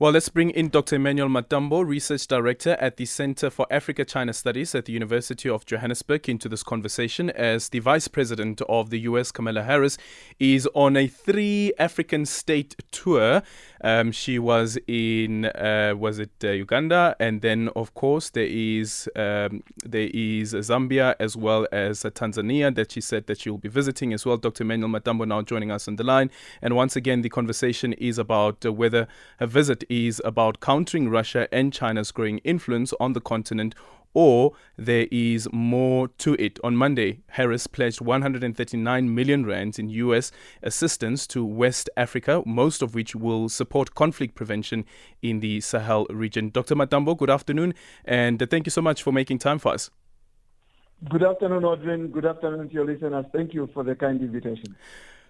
Well, let's bring in Dr. Emanuel Matambo, Research Director at the Center for Africa China Studies at the University of Johannesburg, into this conversation as the Vice President of the US, Kamala Harris, is on a three African state tour. Um, she was in, uh, was it uh, Uganda? And then, of course, there is, um, there is Zambia as well as uh, Tanzania that she said that she will be visiting as well. Dr. Emanuel Matambo now joining us on the line. And once again, the conversation is about uh, whether a visit is about countering Russia and China's growing influence on the continent or there is more to it. On Monday, Harris pledged 139 million rands in US assistance to West Africa, most of which will support conflict prevention in the Sahel region. Dr. Matambo, good afternoon, and thank you so much for making time for us. Good afternoon, Audrey. Good afternoon to your listeners. Thank you for the kind invitation.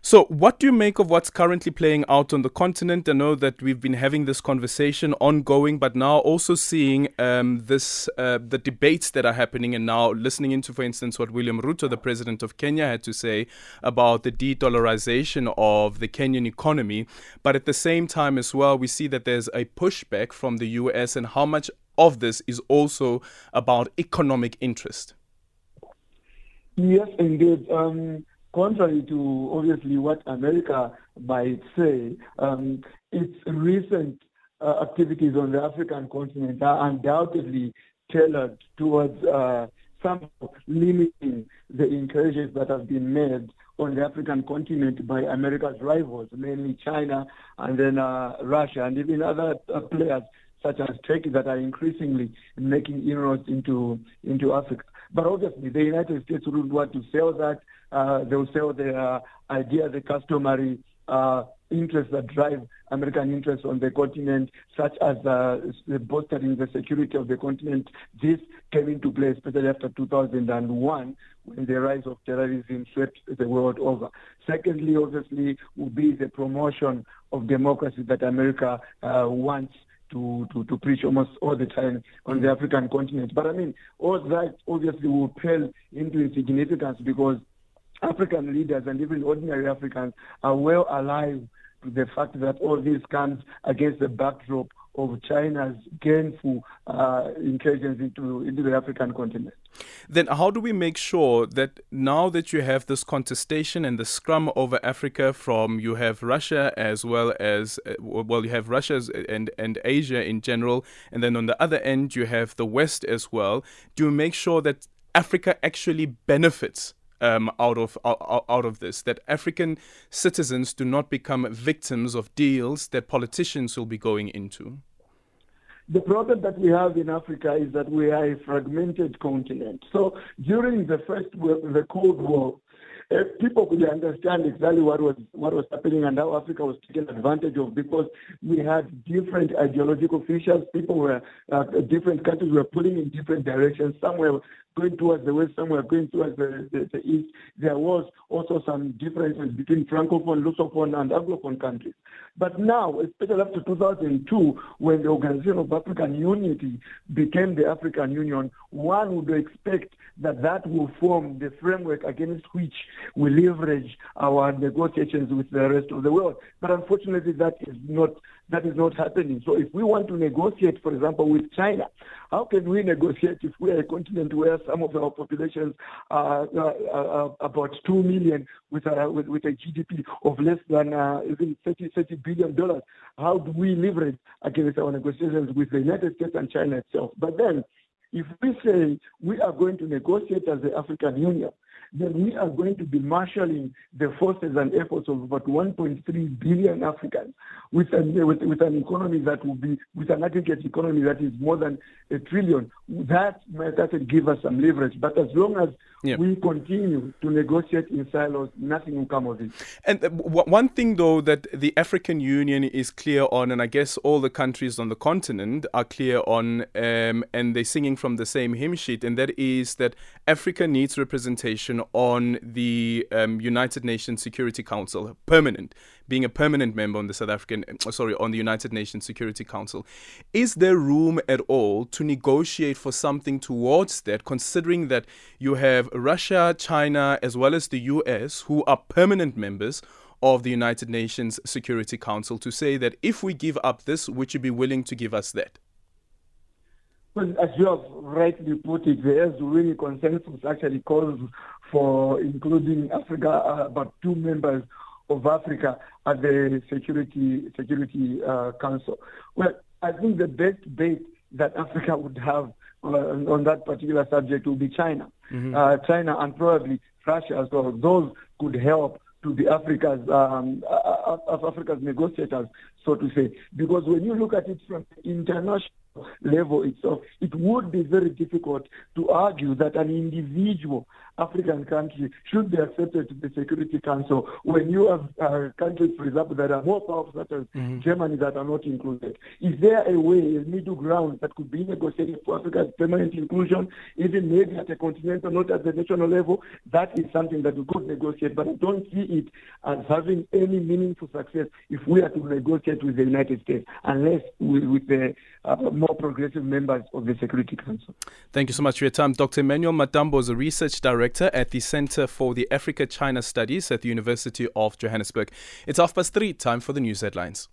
So, what do you make of what's currently playing out on the continent? I know that we've been having this conversation ongoing, but now also seeing um, this uh, the debates that are happening, and now listening into, for instance, what William Ruto, the president of Kenya, had to say about the de-dollarization of the Kenyan economy. But at the same time, as well, we see that there's a pushback from the U.S. and how much of this is also about economic interest. Yes, indeed. Um, contrary to obviously what America might say, um, its recent uh, activities on the African continent are undoubtedly tailored towards uh, some limiting the incursions that have been made on the African continent by America's rivals, mainly China and then uh, Russia and even other uh, players such as Turkey that are increasingly making inroads into into Africa. But obviously, the United States wouldn't want to sell that uh, they will sell their uh, idea, the customary uh, interests that drive American interests on the continent, such as uh, bolstering the security of the continent. This came into play, especially after 2001, when the rise of terrorism swept the world over. Secondly, obviously, would be the promotion of democracy that America uh, wants to, to, to preach almost all the time on the African continent. But I mean, all that obviously will pale into insignificance because African leaders and even ordinary Africans are well alive to the fact that all this comes against the backdrop of China's gainful uh, incursions into, into the African continent. Then, how do we make sure that now that you have this contestation and the scrum over Africa from you have Russia as well as, uh, well, you have Russia and, and Asia in general, and then on the other end, you have the West as well, do you make sure that Africa actually benefits um, out of out, out of this that African citizens do not become victims of deals that politicians will be going into? The problem that we have in Africa is that we are a fragmented continent. So during the first the Cold War, uh, people could understand exactly what was what was happening and how Africa was taken advantage of because we had different ideological features. People were uh, different countries were pulling in different directions. Some were going towards the west, some were going towards the, the, the east. There was also some differences between francophone, lusophone, and anglophone countries. But now, especially after 2002, when the Organization of African Unity became the African Union, one would expect that that will form the framework against which we leverage our negotiations with the rest of the world. But unfortunately, that is not that is not happening. So if we want to negotiate, for example, with China, how can we negotiate if we are a continent where some of our populations are, uh, about 2 million with a, with, with, a GDP of less than uh, even 30, 30 billion dollars? How do we leverage against our negotiations with the United States and China itself? But then, if we say we are going to negotiate as the African Union, then we are going to be marshalling the forces and efforts of about 1.3 billion Africans with an, with, with an economy that will be, with an aggregate economy that is more than a trillion. That might actually give us some leverage. But as long as we continue to negotiate in silos, nothing will come of it. And uh, one thing, though, that the African Union is clear on, and I guess all the countries on the continent are clear on, um, and they're singing from the same hymn sheet, and that is that Africa needs representation on the um, United Nations Security Council, permanent, being a permanent member on the South African, uh, sorry, on the United Nations Security Council. Is there room at all to negotiate for something towards that, considering that you have Russia, China, as well as the US, who are permanent members? of the United Nations Security Council to say that if we give up this, would you be willing to give us that? Well, as you have rightly put it, the really consensus actually calls for including Africa, uh, about two members of Africa at the Security Security uh, Council. Well, I think the best bet that Africa would have uh, on that particular subject would be China. Mm-hmm. Uh, China and probably Russia as well. Those could help to the Africa's um, uh, uh, Africa's negotiators, so to say, because when you look at it from international level itself, it would be very difficult to argue that an individual African country should be accepted to the Security Council when you have uh, countries, for example, that are more powerful, such as mm-hmm. Germany, that are not included. Is there a way, a middle ground that could be negotiated for Africa's permanent inclusion, even maybe at a continental, not at the national level? That is something that we could negotiate, but I don't see it as having any meaningful success if we are to negotiate with the United States, unless we, with the uh, more progressive members of the Security Council. Thank you so much for your time. Dr. Emanuel Matambo is a research director at the Center for the Africa China Studies at the University of Johannesburg. It's half past three, time for the news headlines.